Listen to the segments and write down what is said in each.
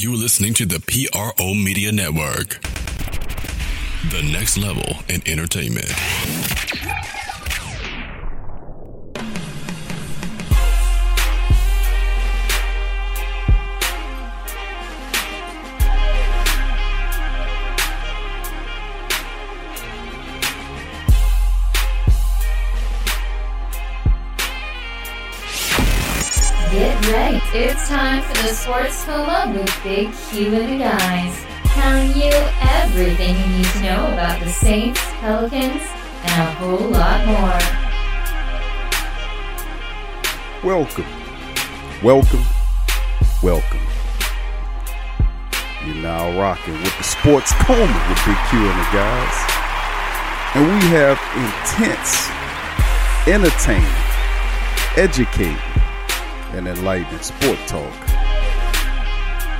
You're listening to the PRO Media Network, the next level in entertainment. Time for the Sports Coma with Big Q and the guys. Telling you everything you need to know about the Saints, Pelicans, and a whole lot more. Welcome, welcome, welcome. You're now rocking with the Sports Coma with Big Q and the guys. And we have intense, entertaining, educating, and enlightening sport talk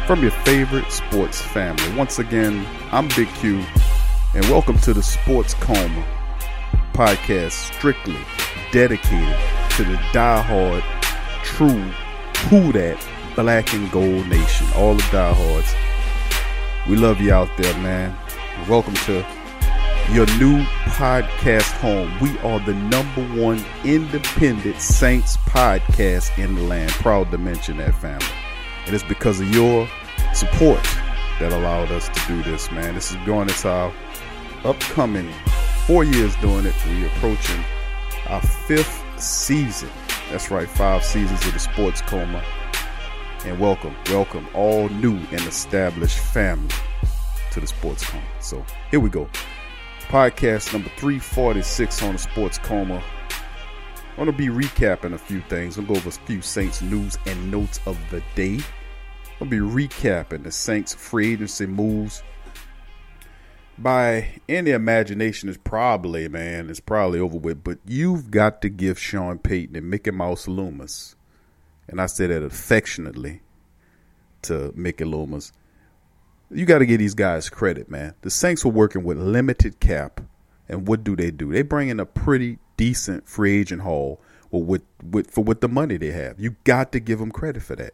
from your favorite sports family. Once again, I'm Big Q, and welcome to the Sports Coma podcast, strictly dedicated to the diehard, true, who that black and gold nation. All the diehards. We love you out there, man. Welcome to your new podcast home. We are the number one independent Saints podcast in the land. Proud to mention that family. And it's because of your support that allowed us to do this, man. This is going into our upcoming four years doing it. We are approaching our fifth season. That's right, five seasons of the Sports Coma. And welcome, welcome all new and established family to the Sports Coma. So here we go podcast number 346 on the Sports Coma. I'm going to be recapping a few things. I'm going to go over a few Saints news and notes of the day. I'm going to be recapping the Saints free agency moves. By any imagination, it's probably, man, it's probably over with, but you've got to give Sean Payton and Mickey Mouse Loomis, and I say that affectionately to Mickey Loomis, you got to give these guys credit, man. The Saints were working with limited cap, and what do they do? They bring in a pretty decent free agent haul with, with for what the money they have. You got to give them credit for that.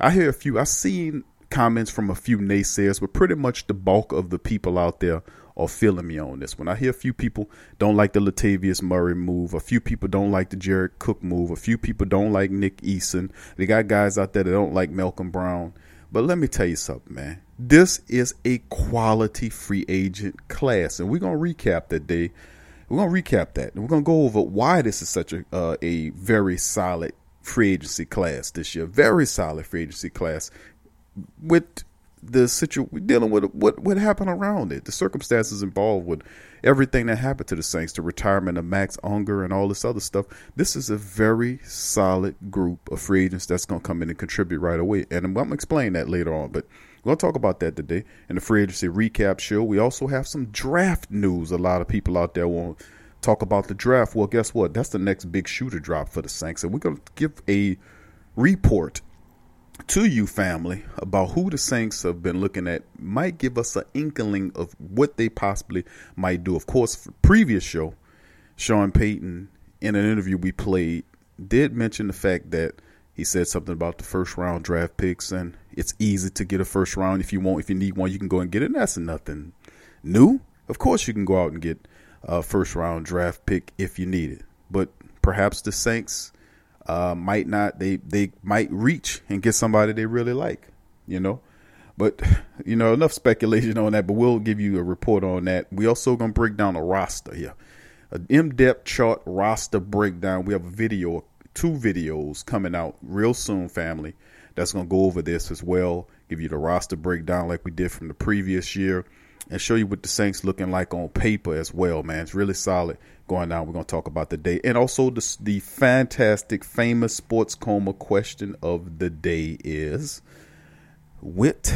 I hear a few. I've seen comments from a few naysayers, but pretty much the bulk of the people out there are feeling me on this one. I hear a few people don't like the Latavius Murray move. A few people don't like the Jared Cook move. A few people don't like Nick Easton. They got guys out there that don't like Malcolm Brown. But let me tell you something, man. This is a quality free agent class, and we're gonna recap that day. We're gonna recap that, and we're gonna go over why this is such a uh, a very solid free agency class this year. Very solid free agency class with the situation dealing with what what happened around it, the circumstances involved with everything that happened to the Saints, the retirement of Max Unger and all this other stuff. This is a very solid group of free agents that's going to come in and contribute right away, and I'm going to explain that later on. But to talk about that today in the free agency recap show. We also have some draft news. A lot of people out there want to talk about the draft. Well, guess what? That's the next big shooter drop for the Saints, and we're to give a report to you, family, about who the Saints have been looking at might give us an inkling of what they possibly might do. Of course, previous show, Sean Payton, in an interview we played, did mention the fact that he said something about the first round draft picks, and it's easy to get a first round if you want. If you need one, you can go and get it. And that's nothing new. Of course, you can go out and get a first round draft pick if you need it. But perhaps the Saints uh, might not they they might reach and get somebody they really like, you know. But you know, enough speculation on that. But we'll give you a report on that. We also gonna break down a roster here, an in-depth chart roster breakdown. We have a video, two videos coming out real soon, family. That's gonna go over this as well. Give you the roster breakdown like we did from the previous year. and show you what the Saints looking like on paper as well, man. It's really solid going down. We're going to talk about the day and also the, the fantastic, famous sports coma question of the day is: Wit,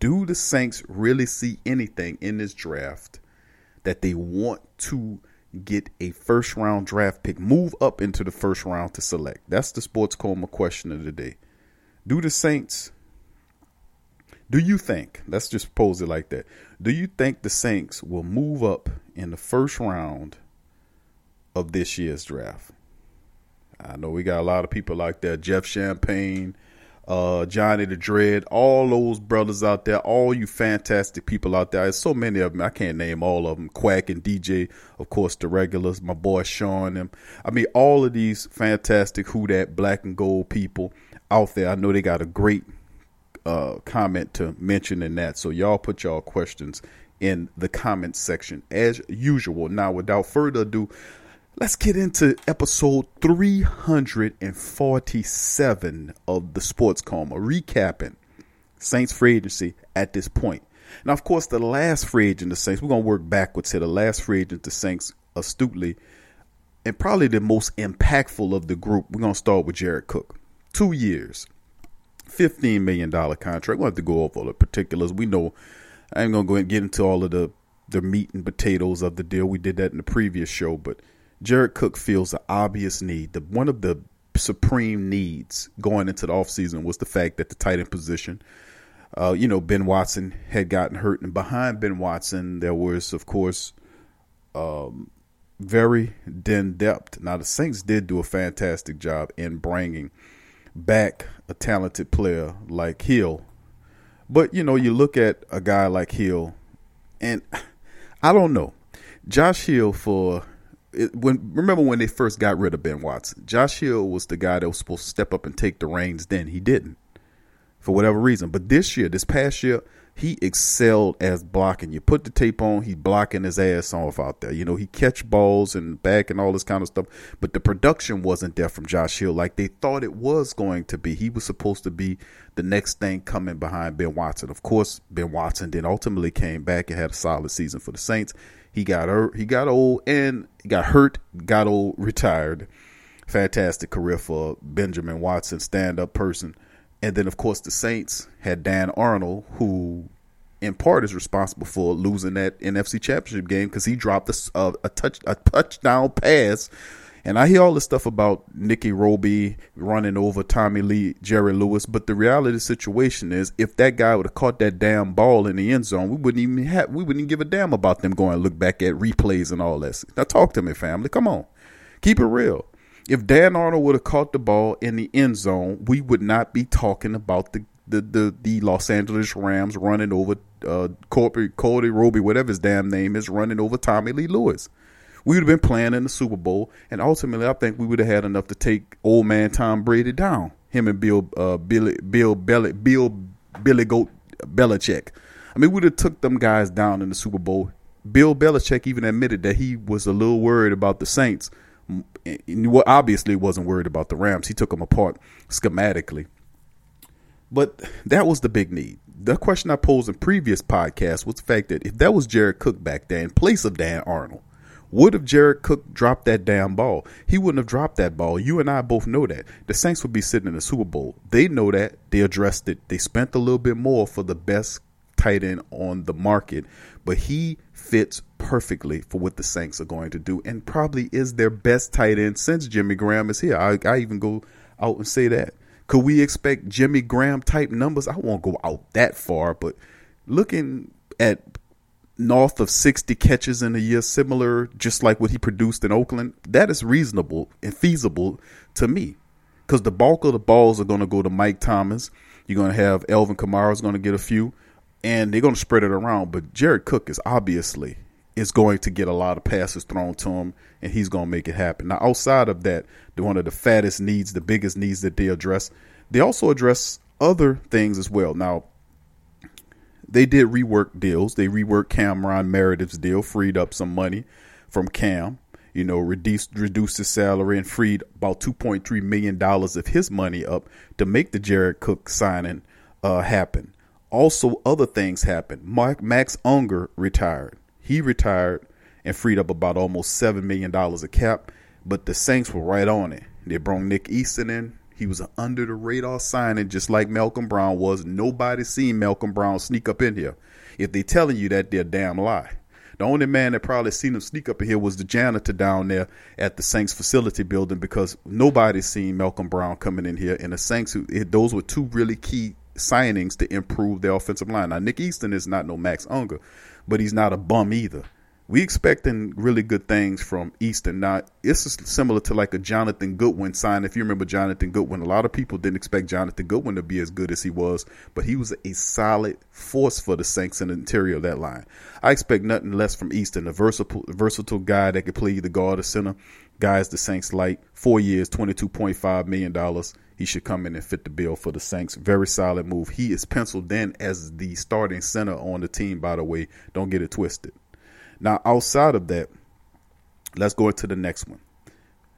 do the Saints really see anything in this draft that they want to get a first round draft pick, move up into the first round to select? That's the sports coma question of the day. Do the Saints do you think, let's just pose it like that, do you think the Saints will move up in the first round of this year's draft? I know we got a lot of people like that Jeff Champagne, uh, Johnny the Dread, all those brothers out there, all you fantastic people out there. There's so many of them. I can't name all of them. Quack and DJ, of course, the regulars, my boy Sean, them. I mean, all of these fantastic Who That Black and Gold people out there. I know they got a great uh, comment to mention in that. So y'all put y'all questions in the comments section as usual. Now, without further ado, let's get into episode 347 of the Sports Coma, recapping Saints free agency at this point. Now, of course, the last free agent the Saints, we're going to work backwards here. The last free agent the Saints astutely and probably the most impactful of the group. We're going to start with Jared Cook. Two years, $15 million contract. We don't have to go over all the particulars. We know I ain't going to go and get into all of the, the meat and potatoes of the deal. We did that in the previous show. But Jared Cook feels the obvious need. The, one of the supreme needs going into the offseason was the fact that the tight end position, uh, you know, Ben Watson had gotten hurt. And behind Ben Watson, there was, of course, um, very den depth. Now, the Saints did do a fantastic job in bringing – back a talented player like Hill. But you know, you look at a guy like Hill, and I don't know. Josh Hill for when remember when they first got rid of Ben Watson. Josh Hill was the guy that was supposed to step up and take the reins. Then he didn't, for whatever reason. But this year, this past year, he excelled as blocking. You put the tape on, he's blocking his ass off out there. You know, he catch balls and back and all this kind of stuff. But the production wasn't there from Josh Hill like they thought it was going to be. He was supposed to be the next thing coming behind Ben Watson. Of course, Ben Watson then ultimately came back and had a solid season for the Saints. He got he got old and got hurt, got old, retired. Fantastic career for Benjamin Watson, stand up person. And then, of course, the Saints had Dan Arnold, who in part is responsible for losing that NFC Championship game because he dropped a, a, touch a touchdown pass. And I hear all this stuff about Nickell Robey running over Tommy Lee, Jerry Lewis, but the reality of the situation is, if that guy would have caught that damn ball in the end zone, we wouldn't even have, we wouldn't give a damn about them going to look back at replays and all this. Now talk to me, family. Come on, keep it real. If Dan Arnold would have caught the ball in the end zone, we would not be talking about the the the, the Los Angeles Rams running over uh, Cody Roby, whatever his damn name is, running over Tommy Lee Lewis. We would have been playing in the Super Bowl, and ultimately, I think we would have had enough to take old man Tom Brady down. Him and Bill, uh, Billy, Bill, Belly, Bill, Billy Goat Belichick. I mean, we would have took them guys down in the Super Bowl. Bill Belichick even admitted that he was a little worried about the Saints obviously wasn't worried about the Rams. He took them apart schematically. But that was the big need. The question I posed in previous podcasts was the fact that if that was Jared Cook back there in place of Dan Arnold, would have Jared Cook dropped that damn ball? He wouldn't have dropped that ball. You and I both know that. The Saints would be sitting in the Super Bowl. They know that. They addressed it. They spent a little bit more for the best tight end on the market, but he fits perfectly for what the Saints are going to do and probably is their best tight end since Jimmy Graham is here. I, I even go out and say that. Could we expect Jimmy Graham type numbers? I won't go out that far, but looking at north of 60 catches in a year, similar, just like what he produced in Oakland, that is reasonable and feasible to me. Because the bulk of the balls are going to go to Mike Thomas. You're going to have Alvin Kamara is going to get a few and they're going to spread it around. But Jared Cook is obviously is going to get a lot of passes thrown to him, and he's going to make it happen. Now, outside of that, one of the fattest needs, the biggest needs that they address, they also address other things as well. Now, they did rework deals. They reworked Cameron Meredith's deal, freed up some money from Cam. You know, reduced reduced his salary and freed about two point three million dollars of his money up to make the Jared Cook signing uh, happen. Also, other things happened. Mark, Max Unger retired. He retired and freed up about almost $7 million a cap, but the Saints were right on it. They brought Nick Easton in. He was an under the radar signing, just like Malcolm Brown was. Nobody seen Malcolm Brown sneak up in here. If they telling you that, they're damn lie. The only man that probably seen him sneak up in here was the janitor down there at the Saints facility building because nobody seen Malcolm Brown coming in here. And the Saints, those were two really key signings to improve their offensive line. Now, Nick Easton is not no Max Unger, but he's not a bum either we expecting really good things from Easton. Now, it's similar to like a Jonathan Goodwin sign. If you remember Jonathan Goodwin, a lot of people didn't expect Jonathan Goodwin to be as good as he was, but he was a solid force for the Saints in the interior of that line. I expect nothing less from Easton, a versatile, versatile guy that could play either guard or center. Guys, the Saints like four years, $22.5 million. He should come in and fit the bill for the Saints. Very solid move. He is penciled in as the starting center on the team, by the way. Don't get it twisted. Now, outside of that, let's go into the next one.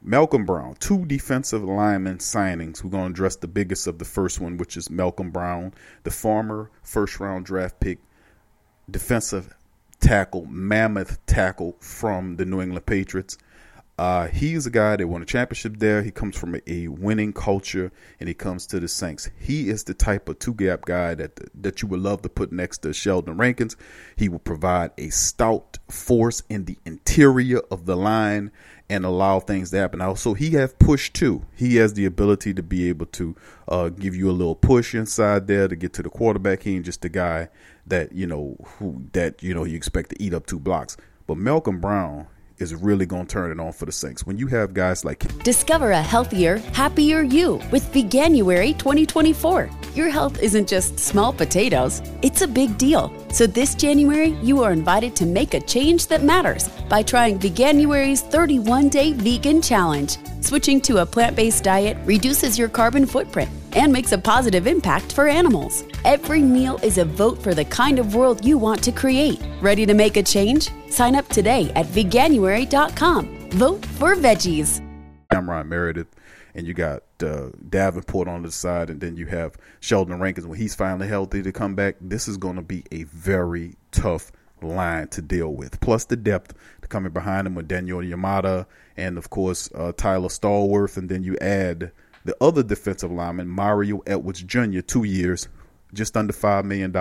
Malcolm Brown, two defensive lineman signings. We're going to address the biggest of the first one, which is Malcolm Brown, the former first round draft pick, defensive tackle, mammoth tackle from the New England Patriots. Uh, he's a guy that won a championship there. He comes from a, winning culture, and he comes to the Saints. He is the type of two gap guy that that you would love to put next to Sheldon Rankins. He will provide a stout force in the interior of the line and allow things to happen. Also, he have push too. He has the ability to be able to uh, give you a little push inside there to get to the quarterback. He ain't just a guy that you know who that you know you expect to eat up two blocks. But Malcolm Brown is really going to turn it on for the Saints. When you have guys like Discover a healthier, happier you with Veganuary 2024. Your health isn't just small potatoes, it's a big deal. So this January, you are invited to make a change that matters by trying Veganuary's 31-day vegan challenge. Switching to a plant-based diet reduces your carbon footprint and makes a positive impact for animals. Every meal is a vote for the kind of world you want to create. Ready to make a change? Sign up today at veganuary.com. Vote for veggies. Cameron Meredith, and you got uh, Davenport on the side, and then you have Sheldon Rankins when he's finally healthy to come back. This is going to be a very tough line to deal with. Plus the depth coming behind him with Daniel Yamada and of course uh, Taylor Stallworth, and then you add the other defensive lineman Mario Edwards Jr. Two years, just under $5 million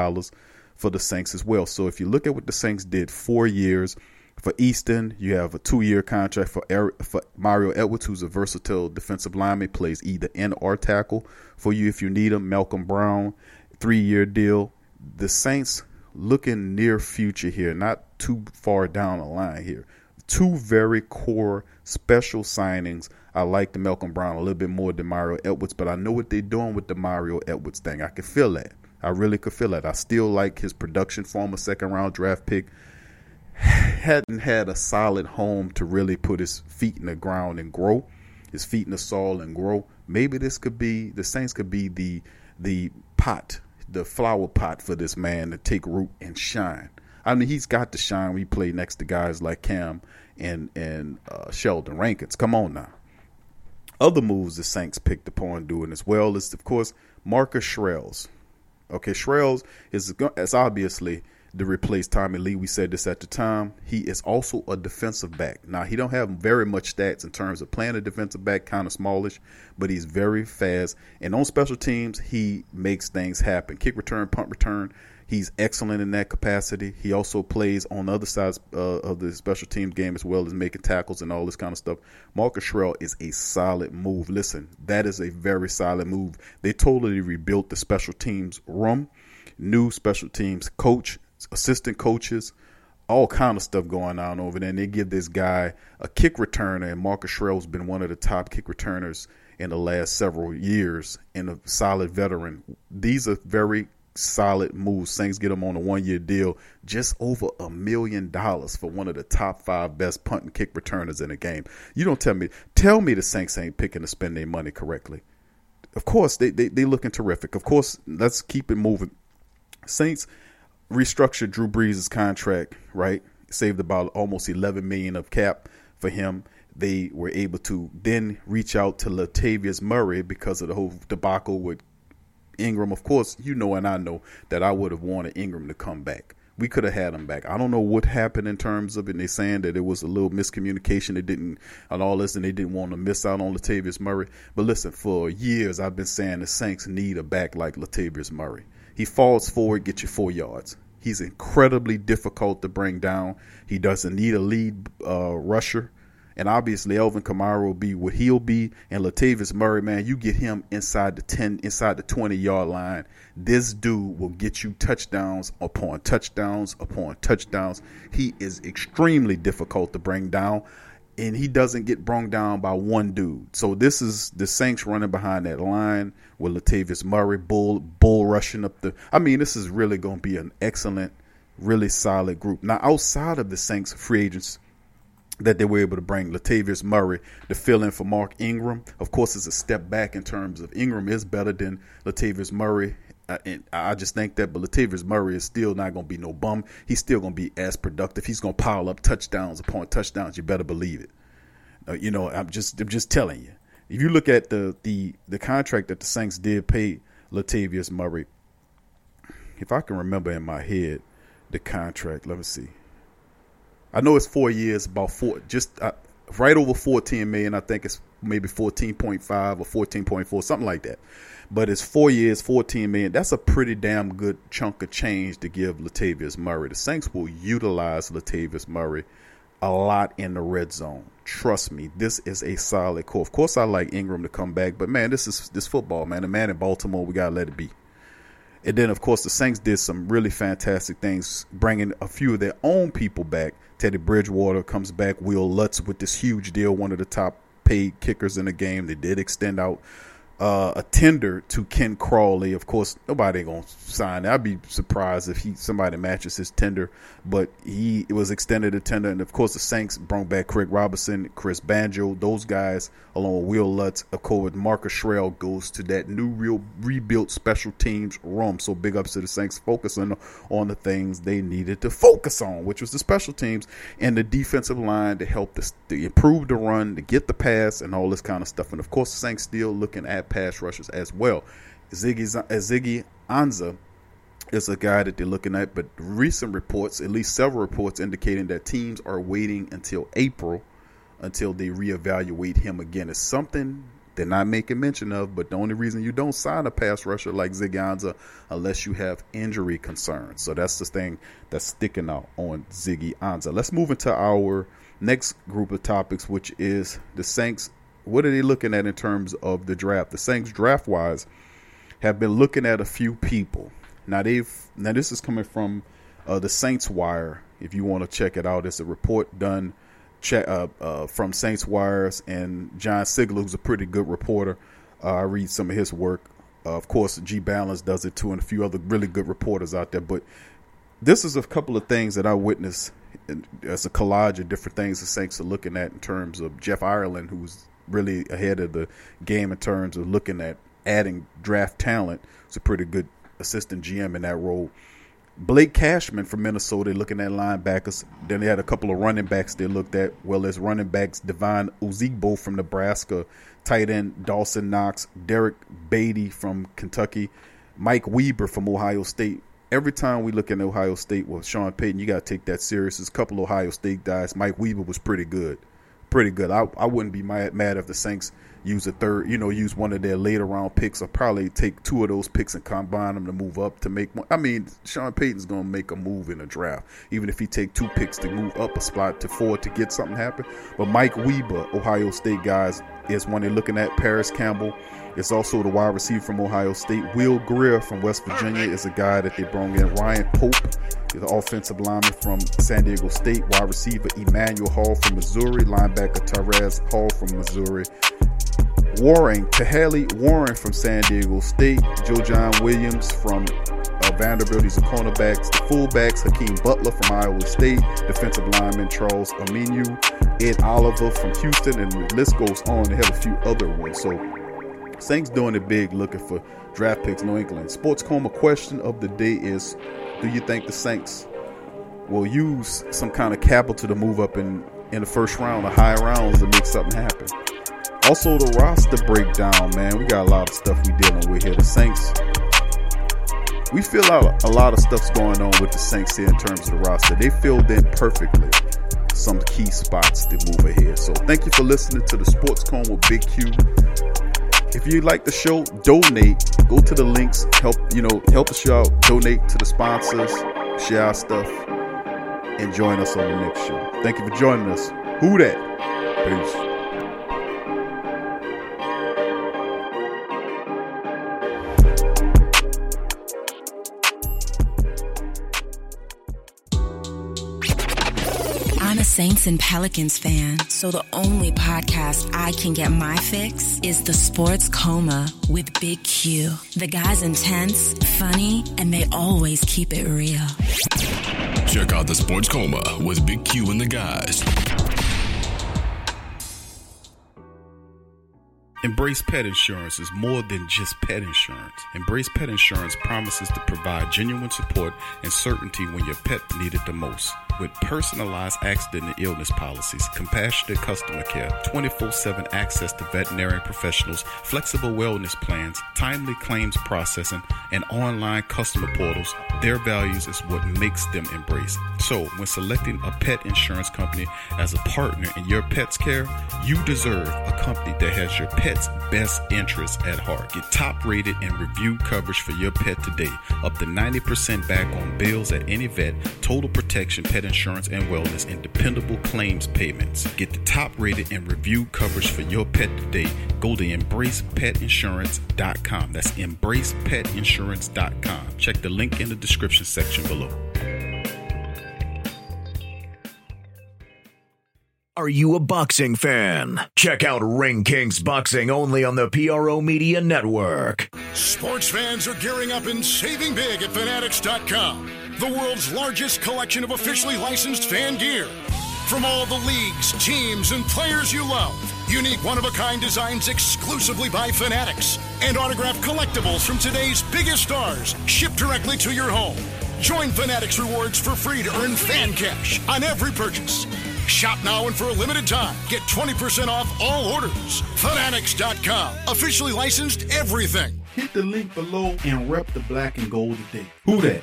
for the Saints as well. So if you look at what the Saints did, four years for Easton, you have a two-year contract for Eric, for Mario Edwards, who's a versatile defensive lineman, plays either end or tackle for you if you need him. Malcolm Brown, three-year deal. The Saints looking near future here, not too far down the line here. Two very core special signings. I like the Malcolm Brown a little bit more than Mario Edwards, but I know what they're doing with the Mario Edwards thing. I can feel that. I really could feel that. I still like his production former second round draft pick. Hadn't had a solid home to really put his feet in the ground and grow, his feet in the soil and grow. Maybe this could be the Saints could be the the pot, the flower pot for this man to take root and shine. I mean, he's got to shine. We play next to guys like Cam and and uh, Sheldon Rankins. Come on now. Other moves the Saints picked upon doing as well is, of course, Marcus Sherels. Okay, Sherels is, is obviously to replace Tommy Lee. We said this at the time. He is also a defensive back. Now he don't have very much stats in terms of playing a defensive back, kind of smallish, but he's very fast. And on special teams, he makes things happen. Kick return, punt return. He's excellent in that capacity. He also plays on the other sides uh, of the special teams game as well as making tackles and all this kind of stuff. Marcus Sherels is a solid move. Listen, that is a very solid move. They totally rebuilt the special teams room, new special teams coach, assistant coaches, all kind of stuff going on over there. And they give this guy a kick returner, and Marcus Sherels has been one of the top kick returners in the last several years and a solid veteran. These are very solid moves. Saints get him on a one year deal, just over a million dollars for one of the top five best punt and kick returners in the game. You don't tell me, tell me the Saints ain't picking to spend their money correctly. Of course, they, they, they looking terrific. Of course, let's keep it moving. Saints restructured Drew Brees' contract, right? Saved about almost 11 million of cap for him. They were able to then reach out to Latavius Murray because of the whole debacle with Ingram. Of course, you know and I know that I would have wanted Ingram to come back. We could have had him back. I don't know what happened in terms of it. And they're saying that it was a little miscommunication. They didn't, and all this, and they didn't want to miss out on Latavius Murray. But listen, for years I've been saying the Saints need a back like Latavius Murray. He falls forward, get you four yards. He's incredibly difficult to bring down. He doesn't need a lead uh, rusher. And obviously, Alvin Kamara will be what he'll be. And Latavius Murray, man, you get him inside the 10, inside the 20 yard line. This dude will get you touchdowns upon touchdowns upon touchdowns. He is extremely difficult to bring down. And he doesn't get brung down by one dude. So this is the Saints running behind that line with Latavius Murray, bull bull rushing up the. I mean, this is really going to be an excellent, really solid group. Now, outside of the Saints free agents that they were able to bring Latavius Murray to fill in for Mark Ingram. Of course, it's a step back in terms of Ingram is better than Latavius Murray. Uh, and I just think that, but Latavius Murray is still not going to be no bum. He's still going to be as productive. He's going to pile up touchdowns upon touchdowns. You better believe it. Uh, you know, I'm just, I'm just telling you. If you look at the the the contract that the Saints did pay Latavius Murray, if I can remember in my head the contract, let me see. I know it's four years, about four, just uh, right over 14 million. I think it's maybe 14.5 or 14.4, something like that. But it's four years, 14 million. That's a pretty damn good chunk of change to give Latavius Murray. The Saints will utilize Latavius Murray a lot in the red zone. Trust me, this is a solid core. Of course, I like Ingram to come back, but man, this is this football, man. The man in Baltimore, we gotta let it be. And then, of course, the Saints did some really fantastic things, bringing a few of their own people back. Teddy Bridgewater comes back. Will Lutz with this huge deal, one of the top paid kickers in the game. They did extend out uh, a tender to Ken Crawley. Of course, nobody gonna sign. I'd be surprised if he somebody matches his tender, but he was extended a tender, and of course the Saints brought back Craig Robertson, Chris Banjo, those guys along with Will Lutz. Of course, Marcus Shrell goes to that new real rebuilt special teams room. So big ups to the Saints focusing on the things they needed to focus on, which was the special teams and the defensive line to help the, to improve the run, to get the pass, and all this kind of stuff. And of course, the Saints still looking at pass rushers as well. Ziggy uh, Ziggy Ansah is a guy that they're looking at, but recent reports, at least several reports, indicating that teams are waiting until April until they reevaluate him again. It's something they're not making mention of, but the only reason you don't sign a pass rusher like Ziggy Ansah unless you have injury concerns. So that's the thing that's sticking out on Ziggy Ansah. Let's move into our next group of topics, which is the Saints what are they looking at in terms of the draft? The Saints draft wise have been looking at a few people. Now they've now this is coming from uh, the Saints Wire. If you want to check it out, it's a report done check, uh, uh, from Saints Wires and John Sigler, who's a pretty good reporter. Uh, I read some of his work. Uh, of course, G Balance does it too, and a few other really good reporters out there. But this is a couple of things that I witnessed as a collage of different things the Saints are looking at in terms of Jeff Ireland, who's really ahead of the game in terms of looking at adding draft talent. It's a pretty good assistant GM in that role. Blake Cashman from Minnesota looking at linebackers. Then they had a couple of running backs they looked at. Well, as running backs, Devine Ozigbo from Nebraska, tight end Dawson Knox, Derek Beatty from Kentucky, Mike Weber from Ohio State. Every time we look at Ohio State with Sean Payton, you got to take that serious. There's a couple Ohio State guys. Mike Weber was pretty good pretty good. I, I wouldn't be mad, mad if the Saints use a third, you know, use one of their later round picks, or probably take two of those picks and combine them to move up to make. One. I mean, Sean Payton's going to make a move in a draft, even if he take two picks to move up a spot to four to get something happen. But Mike Weber, Ohio State guys, is one they're looking at. Parris Campbell it's also the wide receiver from Ohio State. Will Grier from West Virginia is a guy that they brought in. Ryan Pope the offensive lineman from San Diego State. Wide receiver Emmanuel Hall from Missouri. Linebacker Terez Hall from Missouri. Warren, Tahali Warren from San Diego State. Joejuan Williams from uh, Vanderbilt. He's a cornerback. The fullbacks, Hakeem Butler from Iowa State. Defensive lineman Charles Omenihu. Ed Oliver from Houston. And the list goes on. They have a few other ones. So Saints doing it big, looking for draft picks. New England Sports Coma question of the day is: Do you think the Saints will use some kind of capital to move up in in the first round or higher rounds to make something happen? Also, the roster breakdown, man. We got a lot of stuff we dealing with here. The Saints we feel out a lot of stuff's going on with the Saints here in terms of the roster. They filled in perfectly some key spots to move ahead. So thank you for listening to the Sports Coma with Big Q. If you like the show, donate. Go to the links. Help you know help us out. Donate to the sponsors. Share our stuff. And join us on the next show. Thank you for joining us. Who that? Peace. And Pelicans fan, so the only podcast I can get my fix is the Sports Coma with Big Q. The guy's intense, funny, and they always keep it real. Check out the Sports Coma with Big Q and the guys. Embrace Pet Insurance is more than just pet insurance. Embrace Pet Insurance promises to provide genuine support and certainty when your pet needed the most. With personalized accident and illness policies, compassionate customer care, 24 7 access to veterinary professionals, flexible wellness plans, timely claims processing, and online customer portals, their values is what makes them embrace. So, when selecting a pet insurance company as a partner in your pet's care, you deserve a company that has your pet's best interests at heart. Get top rated and review coverage for your pet today. Up to 90% back on bills at any vet, total protection, pet insurance and wellness, and dependable claims payments. Get the top rated and review coverage for your pet today. Go to embracepetinsurance.com. That's embracepetinsurance.com. Check the link in the description section below. Are you a boxing fan? Check out Ring Kings Boxing only on the PRO Media Network. Sports fans are gearing up and saving big at Fanatics.com, the world's largest collection of officially licensed fan gear. From all the leagues, teams, and players you love, unique one of a kind designs exclusively by Fanatics, and autographed collectibles from today's biggest stars shipped directly to your home. Join Fanatics Rewards for free to earn fan cash on every purchase. Shop now and for a limited time. Get 20% off all orders. Fanatics.com. Officially licensed everything. Hit the link below and rep the black and gold today. Who that?